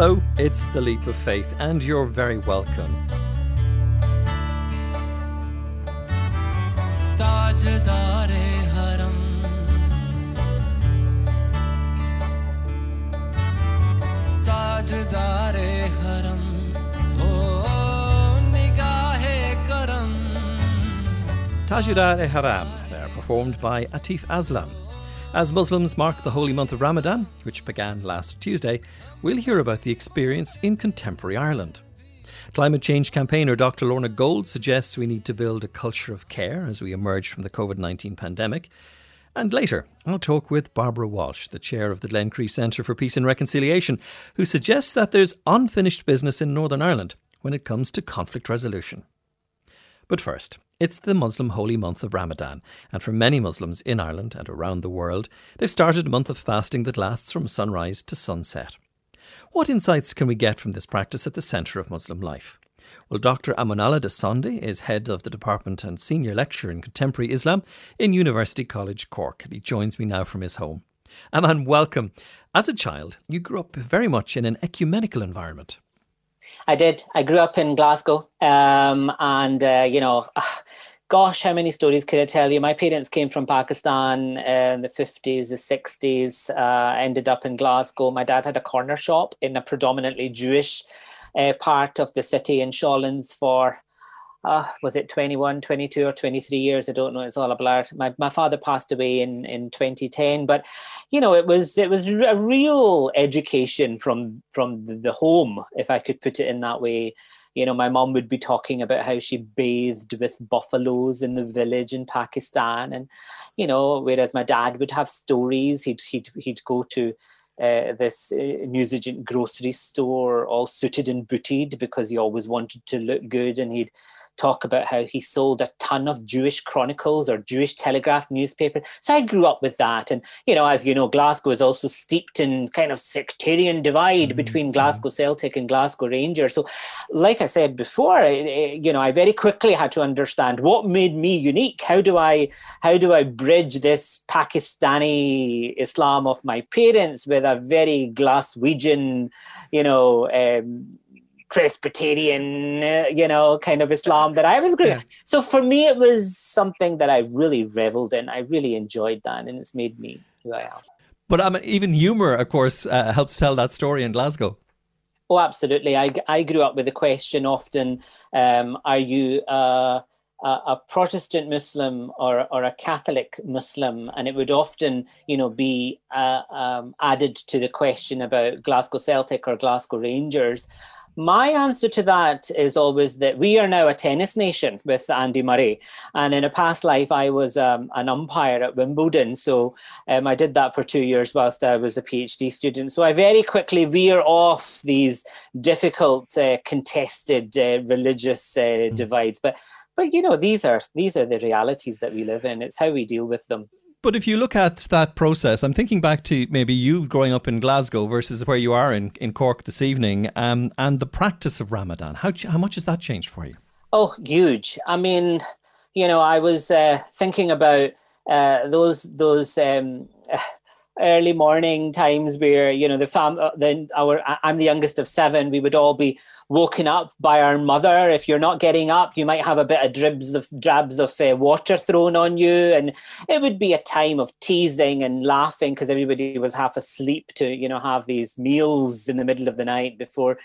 Hello, it's The Leap of Faith, and you're very welcome. Tajdar-e-Haram, there performed by Atif Aslam. As Muslims mark the holy month of Ramadan, which began last Tuesday, we'll hear about the experience in contemporary Ireland. Climate change campaigner Dr. Lorna Gold suggests we need to build a culture of care as we emerge from the COVID 19 pandemic. And later, I'll talk with Barbara Walsh, the chair of the Glencree Centre for Peace and Reconciliation, who suggests that there's unfinished business in Northern Ireland when it comes to conflict resolution. But first, it's the Muslim holy month of Ramadan, and for many Muslims in Ireland and around the world, they've started a month of fasting that lasts from sunrise to sunset. What insights can we get from this practice at the centre of Muslim life? Well, Dr. Amanullah De Sondy is head of the department and senior lecturer in contemporary Islam in University College Cork, and he joins me now from his home. Aman, welcome. As a child, you grew up very much in an ecumenical environment. I did. I grew up in Glasgow, um, and uh, you know, gosh, how many stories could I tell you? My parents came from Pakistan in the fifties, the sixties. Uh, ended up in Glasgow. My dad had a corner shop in a predominantly Jewish uh, part of the city in Shawlands for uh, was it 21, 22 or 23 years? I don't know. It's all a blur. My, my father passed away in, in 2010, but you know, it was, it was a real education from, from the home, if I could put it in that way. You know, my mom would be talking about how she bathed with buffaloes in the village in Pakistan. And, you know, whereas my dad would have stories, he'd, he'd, he'd go to uh, this uh, Newsagent grocery store all suited and booted because he always wanted to look good and he'd talk about how he sold a ton of Jewish chronicles or Jewish Telegraph newspaper. So I grew up with that. And, you know, as you know, Glasgow is also steeped in kind of sectarian divide mm-hmm. between Glasgow Celtic and Glasgow Rangers. So, like I said before, eh, eh, you know, I very quickly had to understand what made me unique. How do I, how do I bridge this Pakistani Islam of my parents with a very Glaswegian, you know, um, Presbyterian, you know, kind of Islam that I was great. Yeah. So for me, it was something that I really reveled in. I really enjoyed that, and it's made me who I am. But um, even humor, of course, uh, helps tell that story in Glasgow. Oh, absolutely. I, I grew up with the question often um, are you uh, a, a, Protestant Muslim or, or a Catholic Muslim? And it would often, you know, be uh, um, added to the question about Glasgow Celtic or Glasgow Rangers. My answer to that is always that we are now a tennis nation with Andy Murray. And in a past life, I was um, an umpire at Wimbledon. So um, I did that for two years whilst I was a PhD student. So I very quickly veer off these difficult, uh, contested uh, religious uh, mm. divides. But but you know these are these are the realities that we live in. It's how we deal with them. But if you look at that process, I'm thinking back to maybe you growing up in Glasgow versus where you are in, in Cork this evening, um, and the practice of Ramadan. How how much has that changed for you? Oh, huge! I mean, you know, I was uh, thinking about uh, those those um, early morning times where you know the fam uh, then our I'm the youngest of seven. We would all be woken up by our mother. If you're not getting up, you might have a bit of dribs of drabs of uh, water thrown on you, and it would be a time of teasing and laughing because everybody was half asleep to you know have these meals in the middle of the night before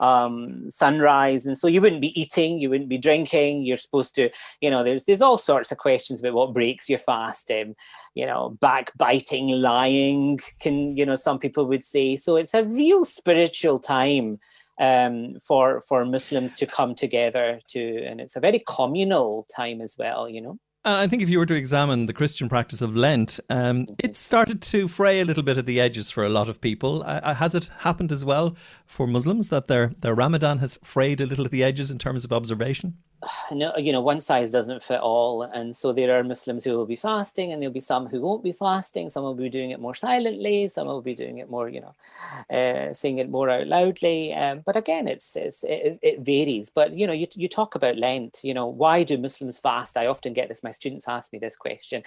um, sunrise, and so you wouldn't be eating, you wouldn't be drinking. You're supposed to, you know, there's there's all sorts of questions about what breaks your fast. Um, you know, backbiting, lying can, you know, some people would say. So it's a real spiritual time um, for for Muslims to come together to, and it's a very communal time as well. You know. Uh, I think if you were to examine the Christian practice of Lent, um, it started to fray a little bit at the edges for a lot of people. Uh, uh, has it happened as well for Muslims that their, their Ramadan has frayed a little at the edges in terms of observation? no, you know, one size doesn't fit all. And so there are Muslims who will be fasting, and there'll be some who won't be fasting. Some will be doing it more silently. Some will be doing it more, you know, uh, saying it more out loudly. Um, but again, it's, it's it, it, varies. But you know, you you talk about Lent. You know, why do Muslims fast? I often get this. My students ask me this question,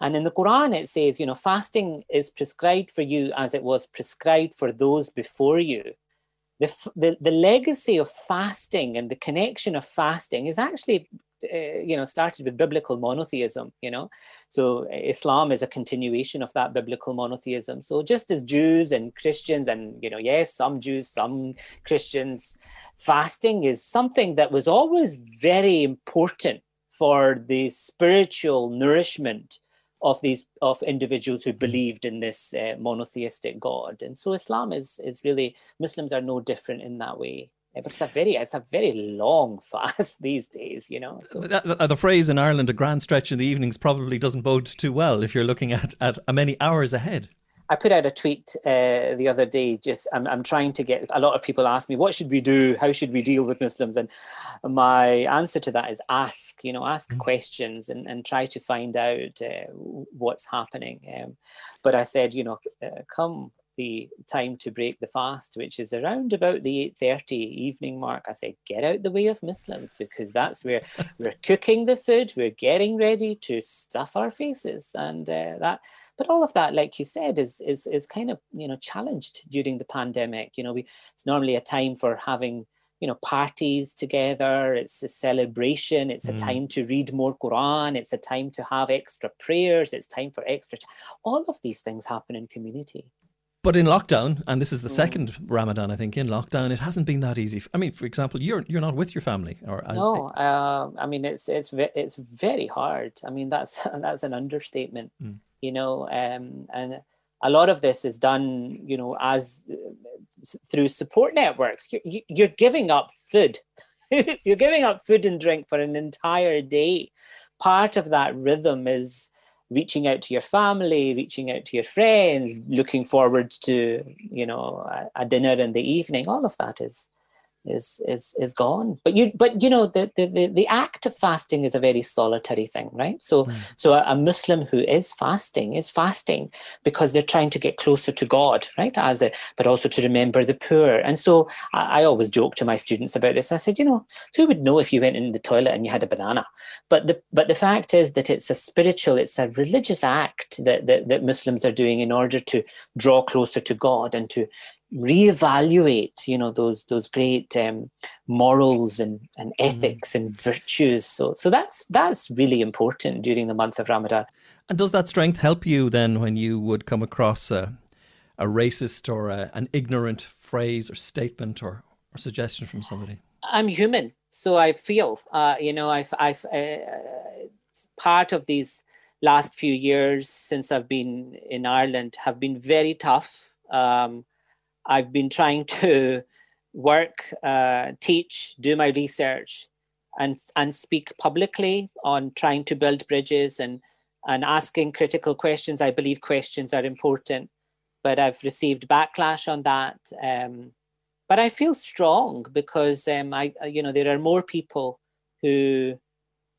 and in the Quran it says, you know, fasting is prescribed for you as it was prescribed for those before you the, the the legacy of fasting and the connection of fasting is actually uh, you know started with biblical monotheism you know? So islam is a continuation of that biblical monotheism. So just as jews and christians and you know yes some jews some christians fasting is something that was always very important for the spiritual nourishment of these of individuals who believed in this uh, monotheistic god. And so islam is is really muslims are no different in that way. But it's a very it's a very long fast these days you know so. That, the phrase in ireland a grand stretch in the evenings probably doesn't bode too well if you're looking at at many hours ahead I put out a tweet uh, the other day. Just I'm, I'm trying to get a lot of people ask me, what should we do? How should we deal with Muslims? And my answer to that is ask. You know, ask mm-hmm. questions and, and try to find out uh, what's happening. Um, but I said, you know, uh, come the time to break the fast, which is around about the 8:30 evening mark. I said, get out the way of Muslims because that's where we're cooking the food, we're getting ready to stuff our faces, and uh, that but all of that like you said is is is kind of you know challenged during the pandemic you know we it's normally a time for having you know parties together it's a celebration it's a mm. time to read more quran it's a time to have extra prayers it's time for extra all of these things happen in community but in lockdown, and this is the mm. second Ramadan, I think, in lockdown, it hasn't been that easy. I mean, for example, you're you're not with your family, or as no. Uh, I mean, it's it's it's very hard. I mean, that's that's an understatement. Mm you know, um, and a lot of this is done, you know, as uh, through support networks. You're, you're giving up food. you're giving up food and drink for an entire day. Part of that rhythm is reaching out to your family, reaching out to your friends, looking forward to, you know, a, a dinner in the evening. All of that is is is is gone. But you but you know the the the act of fasting is a very solitary thing right? So mm. so a, a, muslim who is fasting is fasting because they're trying to get closer to god right? As a but also to remember the poor. And so I, I always joke to my students about this. I said you know who would know if you went in the toilet and you had a banana? But the but the fact is that it's a spiritual it's a religious act that that, that muslims are doing in order to draw closer to god and to reevaluate you know those those great um, morals and, and mm-hmm. ethics mm. and virtues so so that's that's really important during the month of ramadan and does that strength help you then when you would come across a, a racist or a, an ignorant phrase or statement or, or suggestion from somebody i'm human so i feel uh, you know i've i've uh, part of these last few years since i've been in ireland have been very tough um, I've been trying to work, uh, teach, do my research, and and speak publicly on trying to build bridges and and asking critical questions. I believe questions are important, but I've received backlash on that. Um, but I feel strong because um, I you know there are more people who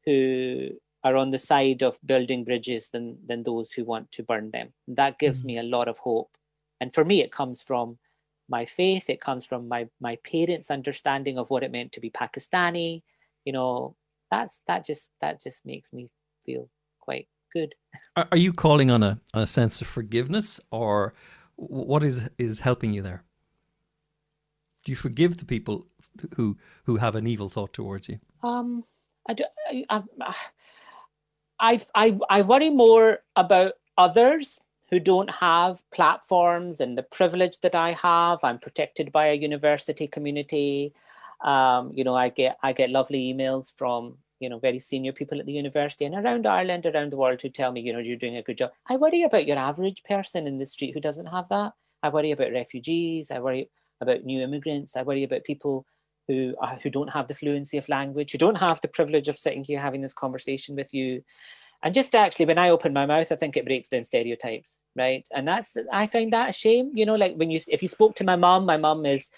who are on the side of building bridges than than those who want to burn them. That gives mm-hmm. me a lot of hope, and for me, it comes from my faith it comes from my my parents understanding of what it meant to be pakistani you know that's that just that just makes me feel quite good. Are, are you calling on a, on a sense of forgiveness or what is is helping you there? Do you forgive the people who who have an evil thought towards you? Um i do i i i, I worry more about others who don't have platforms and the privilege that I have. I'm protected by a university community. Um, you know, I get I get lovely emails from you know very senior people at the university and around Ireland, around the world, who tell me you know you're doing a good job. I worry about your average person in the street who doesn't have that. I worry about refugees. I worry about new immigrants. I worry about people who uh, who don't have the fluency of language, who don't have the privilege of sitting here having this conversation with you and just actually when i open my mouth i think it breaks down stereotypes right and that's i find that a shame you know like when you if you spoke to my mom my mom is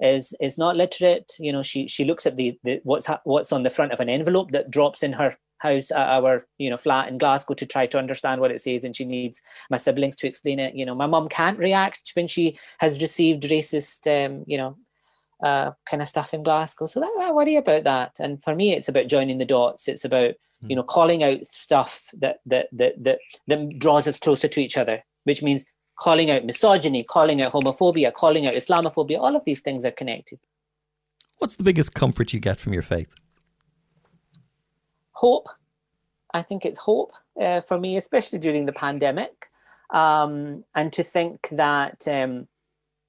is is not literate you know she she looks at the, the what's what's on the front of an envelope that drops in her house at our you know flat in glasgow to try to understand what it says and she needs my siblings to explain it you know my mom can't react when she has received racist um, you know uh, kind of stuff in Glasgow. So that, I worry about that. And for me, it's about joining the dots. It's about you know calling out stuff that that that that that draws us closer to each other which means calling out misogyny, calling out homophobia, calling out Islamophobia. All of these things are connected. What's the biggest comfort you get from your faith? Hope. I think it's hope uh, for me, especially during the pandemic. Um, and to think that, um,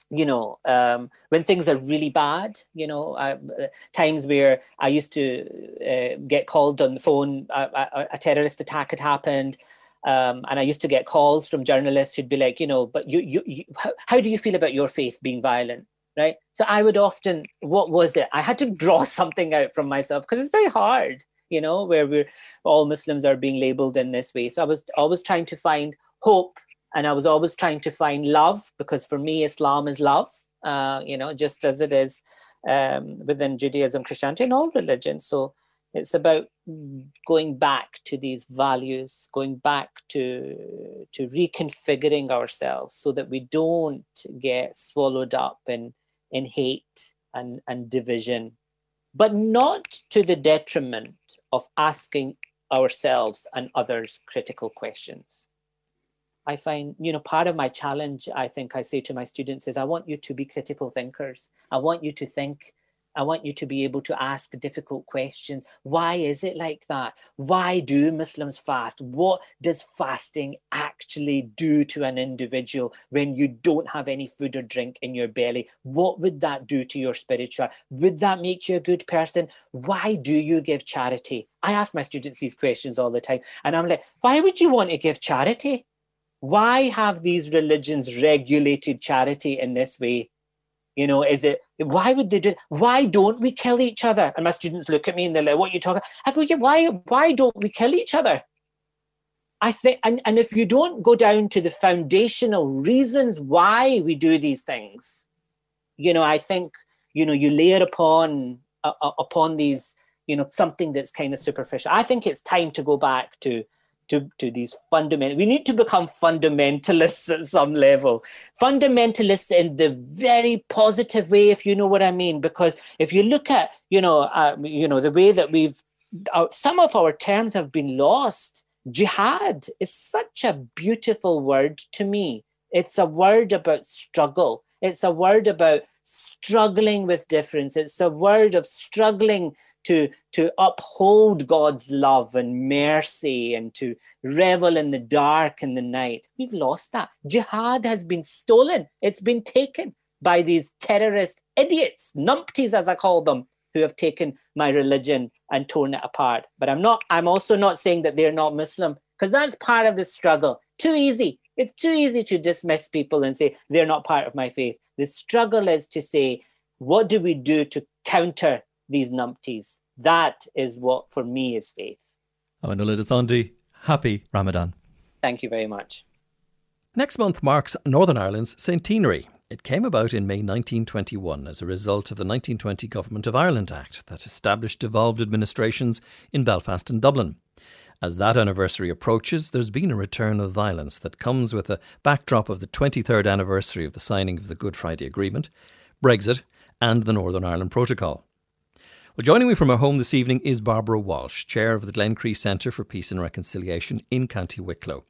you know, um, when things are really bad, you know, uh, times where I used to uh, get called on the phone, a, a, terrorist attack had happened, um, and I used to get calls from journalists who'd be like, you know, but you, you, you how, how, do you feel about your faith being violent? Right. So I would often, what was it? I had to draw something out from myself because it's very hard, you know, where we're all Muslims are being labeled in this way. So I was always trying to find hope and I was always trying to find love because for me, Islam is love, uh, you know, just as it is um, within Judaism, Christianity, and all religions. So it's about going back to these values, going back to to reconfiguring ourselves so that we don't get swallowed up in in hate and, and division, but not to the detriment of asking ourselves and others critical questions. I find, you know, part of my challenge, I think I say to my students is I want you to be critical thinkers. I want you to think I want you to be able to ask difficult questions. Why is it like that? Why do Muslims fast? What does fasting actually do to an individual when you don't have any food or drink in your belly? What would that do to your spiritual? Would that make you a good person? Why do you give charity? I ask my students these questions all the time. And I'm like, why would you want to give charity? Why have these religions regulated charity in this way? You know, is it why would they do? Why don't we kill each other? And my students look at me and they're like, "What are you talking?" I go, "Yeah, why? Why don't we kill each other?" I think, and, and if you don't go down to the foundational reasons why we do these things, you know, I think you know you layer upon uh, upon these, you know, something that's kind of superficial. I think it's time to go back to to, to these fundamental we need to become fundamentalists at some level. Fundamentalists in the very positive way if you know what i mean. Because if you look at you know uh, you know the way that we've uh, some of our terms have been lost. Jihad is such a beautiful word to me. It's a word about struggle. It's a word about struggling with difference. It's a word of struggling to, to uphold God's love and mercy and to revel in the dark and the night. We've lost that. Jihad has been stolen, it's been taken by these terrorist idiots, numpties as I call them, who have taken my religion and torn it apart. But I'm not, I'm also not saying that they're not Muslim, because that's part of the struggle. Too easy. It's too easy to dismiss people and say they're not part of my faith. The struggle is to say, what do we do to counter these numpties. That is what, for me, is faith. Oh, Amanullah De Sondy, happy Ramadan. Thank you very much. Next month marks Northern Ireland's centenary. It came about in May 1921 as a result of the 1920 Government of Ireland Act that established devolved administrations in Belfast and Dublin. As that anniversary approaches, there's been a return of violence that comes with a backdrop of the 23rd anniversary of the signing of the Good Friday Agreement, Brexit, and the Northern Ireland Protocol. Well, joining me from our home this evening is Barbara Walsh, chair of the Glencree Centre for Peace and Reconciliation in County Wicklow.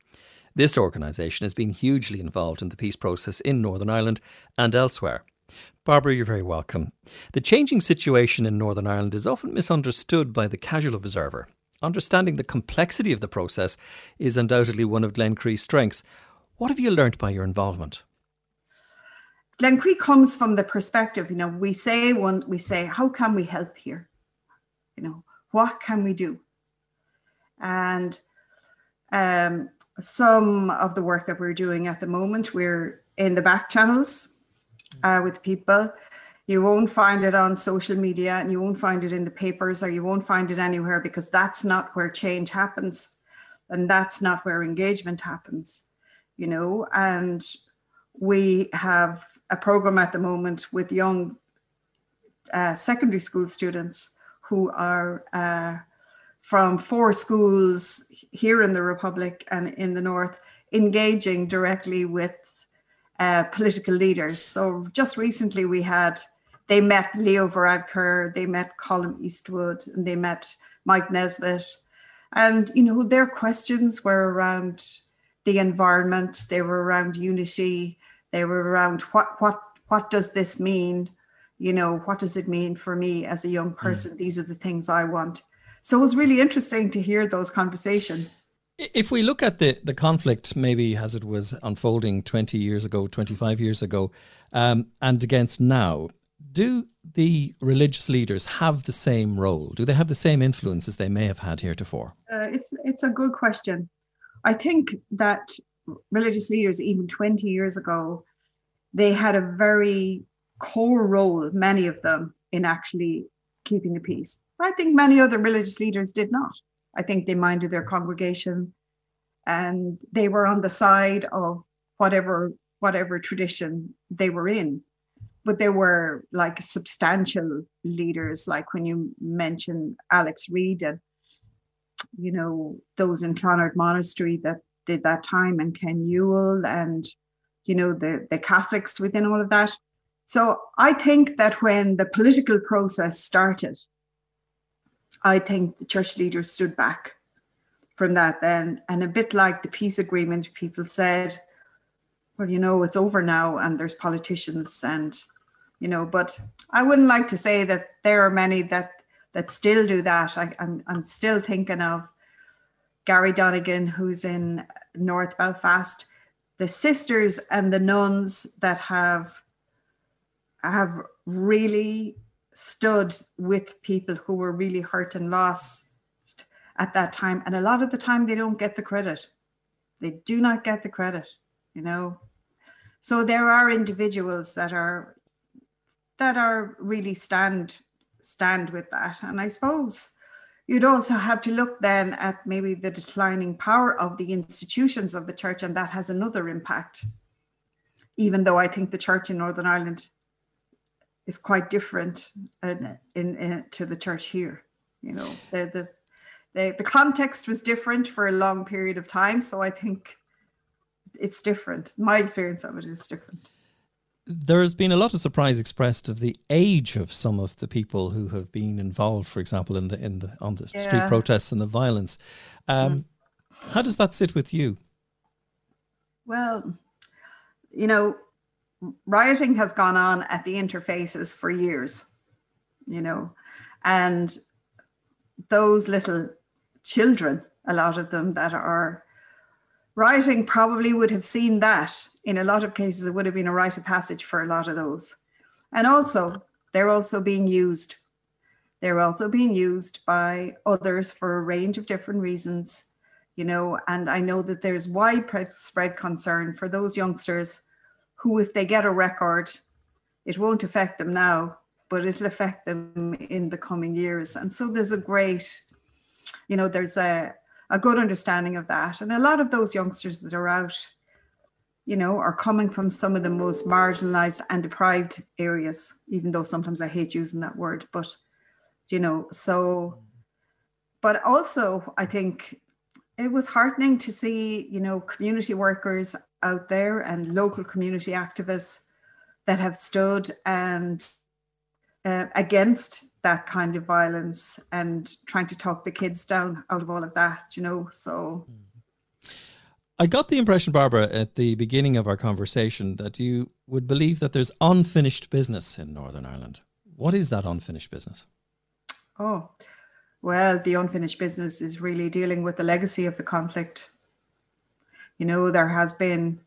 This organisation has been hugely involved in the peace process in Northern Ireland and elsewhere. Barbara, you're very welcome. The changing situation in Northern Ireland is often misunderstood by the casual observer. Understanding the complexity of the process is undoubtedly one of Glencree's strengths. What have you learnt by your involvement? Glencree comes from the perspective, you know, we say one, we say, how can we help here? You know, what can we do? And um, some of the work that we're doing at the moment, we're in the back channels uh, with people. You won't find it on social media and you won't find it in the papers or you won't find it anywhere because that's not where change happens and that's not where engagement happens, you know. And we have a program at the moment with young uh, secondary school students who are uh, from four schools here in the Republic and in the North, engaging directly with uh, political leaders. So just recently we had, they met Leo Varadkar, they met Colum Eastwood, and they met Mike Nesbitt. And, you know, their questions were around the environment, they were around unity, they were around what what what does this mean? You know, what does it mean for me as a young hmm. person? Mm. These are the things I want. So it was really interesting to hear those conversations. If we look at the, the conflict, maybe as it was unfolding 20 years ago, 25 years ago, um, and against now, do the religious leaders have the same role? Do they have the same influence as they may have had heretofore? Uh, it's, it's a good question. I think that religious leaders, even 20 years ago, they had a very core role, many of them, in actually keeping the peace. I think many other religious leaders did not. I think they minded their congregation and they were on the side of whatever whatever tradition they were in. But they were like substantial leaders, like when you mention Alex Reid and you know those in Clonard Monastery that did that time and Ken Newell and you know the the Catholics within all of that. So I think that when the political process started, I think the church leaders stood back from that then. And a bit like the peace agreement, people said, well, you know, it's over now and there's politicians and, you know, but I wouldn't like to say that there are many that that still do that. I, I'm, I'm still thinking of Gary Donegan, who's in North Belfast, the sisters and the nuns that have have really stood with people who were really hurt and lost at that time. And a lot of the time, they don't get the credit. They do not get the credit, you know. So there are individuals that are that are really stand stand with that. And I suppose you'd also have to look then at maybe the declining power of the institutions of the church, and that has another impact. Even though I think the church in Northern Ireland is quite different in, in, in, to the church here. You know, the, the the the context was different for a long period of time, so I think it's different. My experience of it is different. There has been a lot of surprise expressed of the age of some of the people who have been involved, for example, in the in the on the yeah. street protests and the violence. Um, mm. How does that sit with you? Well, you know, rioting has gone on at the interfaces for years, you know, and those little children, a lot of them that are rioting, probably would have seen that. In a lot of cases, it would have been a rite of passage for a lot of those. And also, they're also being used. They're also being used by others for a range of different reasons, you know. And I know that there's widespread concern for those youngsters who, if they get a record, it won't affect them now, but it'll affect them in the coming years. And so there's a great, you know, there's a, a good understanding of that. And a lot of those youngsters that are out, you know, are coming from some of the most marginalized and deprived areas, even though sometimes I hate using that word, but, you know, so, but also I think it was heartening to see, you know, community workers out there and local community activists that have stood and uh, against that kind of violence and trying to talk the kids down out of all of that, you know. So I got the impression, Barbara, at the beginning of our conversation that you would believe that there's unfinished business in Northern Ireland. What is that unfinished business? Oh, well, the unfinished business is really dealing with the legacy of the conflict. You know, there has been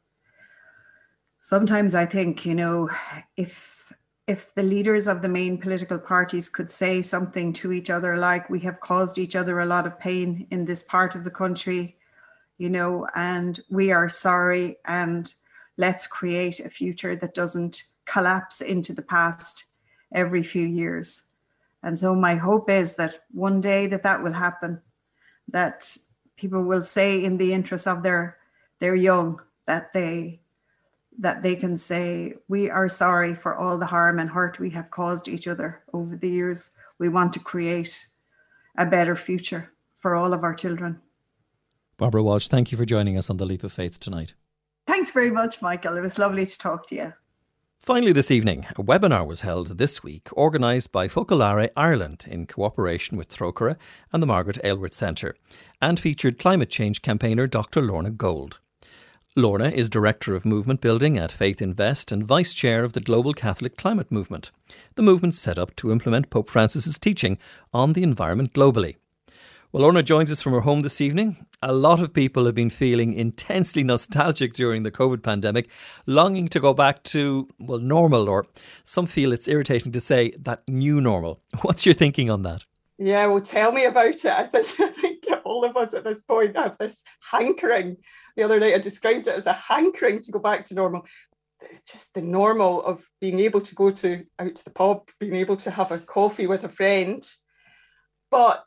sometimes I think, you know, if if the leaders of the main political parties could say something to each other like we have caused each other a lot of pain in this part of the country, you know, and we are sorry and let's create a future that doesn't collapse into the past every few years and so my hope is that one day that that will happen, that people will say in the interest of their their young that they that they can say we are sorry for all the harm and hurt we have caused each other over the years. We want to create a better future for all of our children. Barbara Walsh, thank you for joining us on the Leap of Faith tonight. Thanks very much, Michael. It was lovely to talk to you. Finally, this evening, a webinar was held this week organised by Focolare Ireland in cooperation with Trócaire and the Margaret Aylward Centre and featured climate change campaigner Dr. Lorna Gold. Lorna is Director of Movement Building at Faith Invest and Vice Chair of the Global Catholic Climate Movement. The movement set up to implement Pope Francis's teaching on the environment globally. Well, Lorna joins us from her home this evening. A lot of people have been feeling intensely nostalgic during the COVID pandemic, longing to go back to, well, normal, or some feel it's irritating to say that new normal. What's your thinking on that? Yeah, well, tell me about it. I think, I think all of us at this point have this hankering. The other night I described it as a hankering to go back to normal. Just the normal of being able to go to out to the pub, being able to have a coffee with a friend. But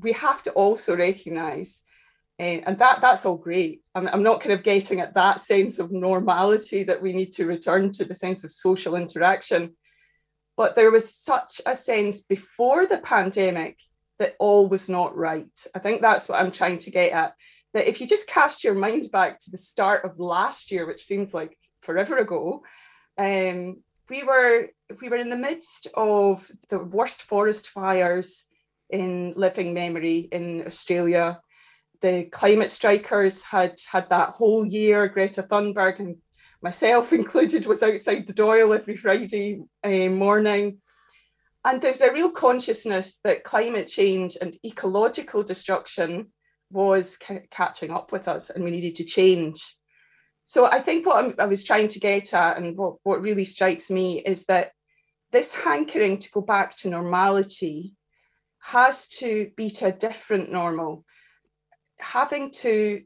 we have to also recognise, uh, and that that's all great. I'm, I'm not kind of getting at that sense of normality that we need to return to the sense of social interaction. But there was such a sense before the pandemic that all was not right. I think that's what I'm trying to get at. That if you just cast your mind back to the start of last year, which seems like forever ago, um, we were we were in the midst of the worst forest fires in living memory in Australia. The climate strikers had had that whole year. Greta Thunberg and myself included was outside the Dáil every Friday uh, morning and there's a real consciousness that climate change and ecological destruction was ca- catching up with us and we needed to change. So I think what I'm, i was trying to get at and what, what really strikes me is that this hankering to go back to normality has to be to a different normal, having to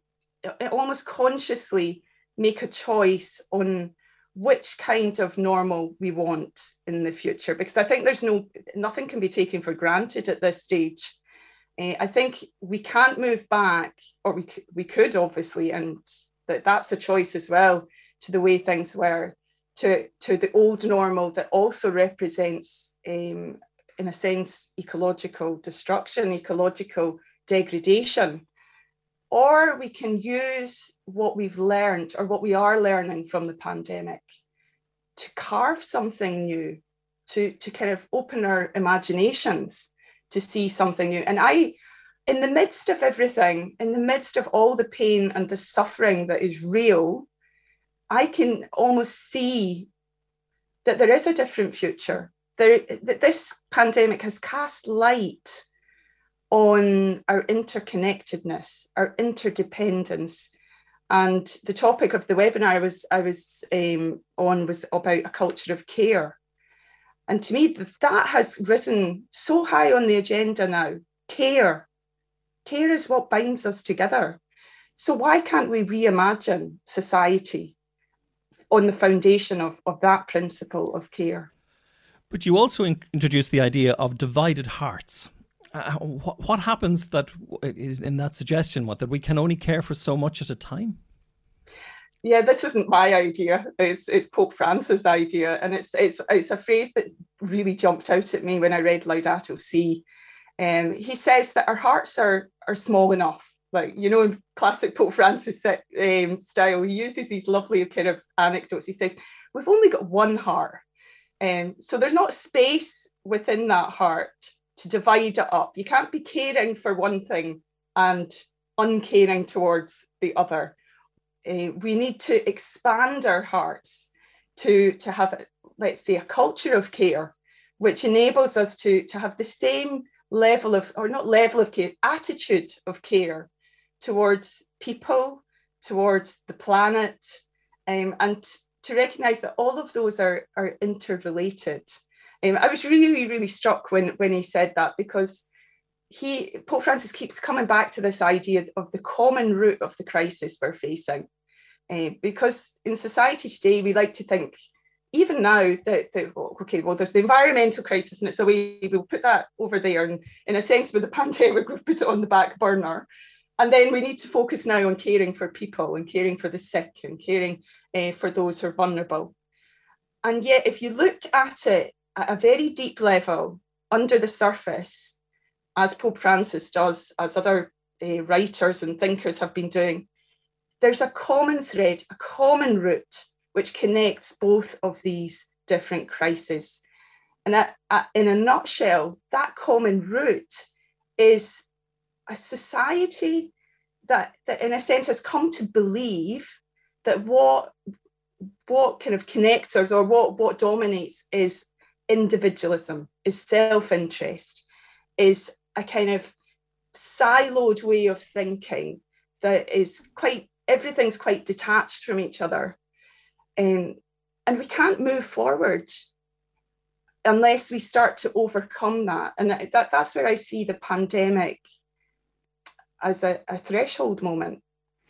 almost consciously make a choice on which kind of normal we want in the future because i think there's no nothing can be taken for granted at this stage. Uh, i think we can't move back or we, we could obviously and that that's a choice as well to the way things were to to the old normal that also represents um, in a sense ecological destruction ecological degradation or we can use what we've learned or what we are learning from the pandemic to carve something new, to, to kind of open our imaginations to see something new. And I, in the midst of everything, in the midst of all the pain and the suffering that is real, I can almost see that there is a different future. There, this pandemic has cast light on our interconnectedness, our interdependence. And the topic of the webinar I was I was um, on was about a culture of care. And to me, that has risen so high on the agenda now. Care. Care is what binds us together. So why can't we reimagine society on the foundation of, of that principle of care? But you also in- introduced the idea of divided hearts. Uh, what, what happens that is in that suggestion? What that we can only care for so much at a time? Yeah, this isn't my idea. It's it's Pope Francis' idea, and it's it's it's a phrase that really jumped out at me when I read Laudato Si. Um, he says that our hearts are are small enough. Like you know, in classic Pope Francis um, style, he uses these lovely kind of anecdotes. He says we've only got one heart, um, so there's not space within that heart to divide it up. You can't be caring for one thing and uncaring towards the other. Uh, we need to expand our hearts to, to have, let's say, a culture of care, which enables us to, to have the same level of, or not level of care, attitude of care towards people, towards the planet, um, and to recognize that all of those are, are interrelated. Um, I was really, really struck when when he said that because he Pope Francis keeps coming back to this idea of the common root of the crisis we're facing. Uh, because in society today, we like to think, even now, that, that okay, well, there's the environmental crisis, and it's a way we'll put that over there. And in a sense, with the pandemic, we've put it on the back burner. And then we need to focus now on caring for people and caring for the sick and caring uh, for those who are vulnerable. And yet, if you look at it at a very deep level, under the surface, as Pope Francis does, as other uh, writers and thinkers have been doing, there's a common thread, a common root which connects both of these different crises. And at, at, in a nutshell, that common root is a society that, that, in a sense, has come to believe that what what kind of connects us or what what dominates is individualism, is self-interest, is a kind of siloed way of thinking that is quite everything's quite detached from each other. Um, and we can't move forward unless we start to overcome that. And that, that that's where I see the pandemic as a, a threshold moment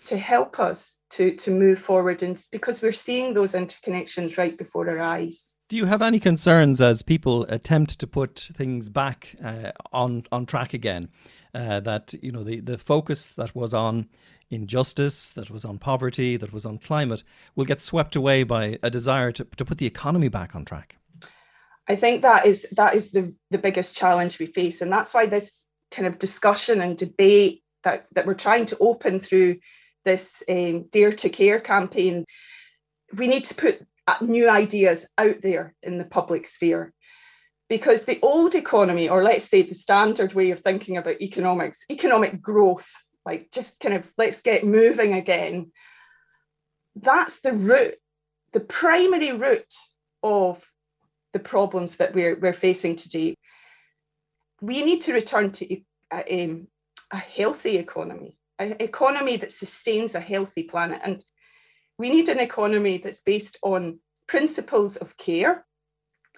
to help us to, to move forward and because we're seeing those interconnections right before our eyes. Do you have any concerns as people attempt to put things back uh, on on track again? Uh, that you know the, the focus that was on injustice, that was on poverty, that was on climate, will get swept away by a desire to, to put the economy back on track? I think that is that is the, the biggest challenge we face. And that's why this kind of discussion and debate that, that we're trying to open through this um, Dare to Care campaign, we need to put uh, new ideas out there in the public sphere. Because the old economy, or let's say the standard way of thinking about economics, economic growth, like just kind of let's get moving again, that's the root, the primary root of the problems that we're, we're facing today. We need to return to a, um, a healthy economy, an economy that sustains a healthy planet. And we need an economy that's based on principles of care,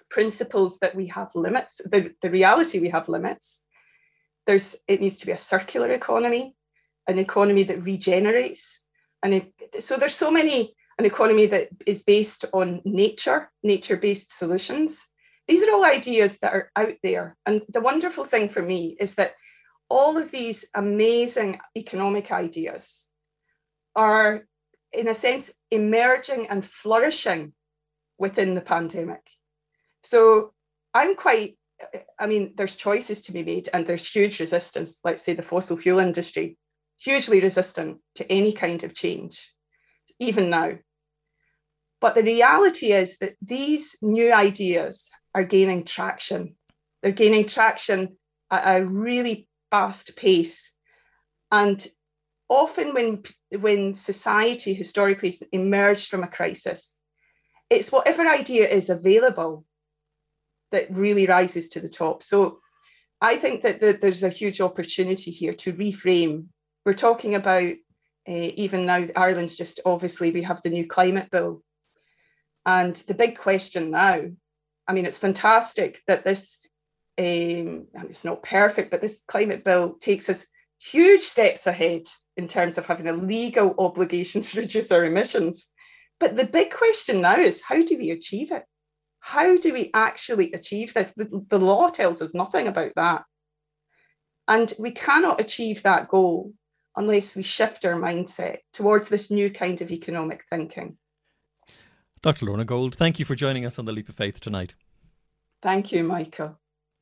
principles that we have limits, the, the reality we have limits. There's it needs to be a circular economy, an economy that regenerates. And it, so there's so many, an economy that is based on nature, nature-based solutions. These are all ideas that are out there. And the wonderful thing for me is that all of these amazing economic ideas are, in a sense, emerging and flourishing within the pandemic. So I'm quite, I mean, there's choices to be made and there's huge resistance. Let's say the fossil fuel industry, hugely resistant to any kind of change, even now. But the reality is that these new ideas are gaining traction. They're gaining traction at a really fast pace. And often when, when society historically emerged from a crisis, it's whatever idea is available that really rises to the top. So I think that, that there's a huge opportunity here to reframe. We're talking about uh, even now, Ireland's just obviously, we have the new climate bill. And the big question now, I mean, it's fantastic that this um, it's not perfect, but this climate bill takes us huge steps ahead in terms of having a legal obligation to reduce our emissions. But the big question now is how do we achieve it? How do we actually achieve this? The, the law tells us nothing about that. And we cannot achieve that goal unless we shift our mindset towards this new kind of economic thinking. Dr. Lorna Gold, thank you for joining us on The Leap of Faith tonight. Thank you, Michael.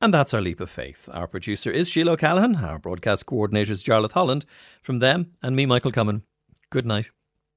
And that's our leap of faith. Our producer is Sheila O'Callaghan. Our broadcast coordinator is Jarlath Holland. From them and me, Michael Comyn. Good night.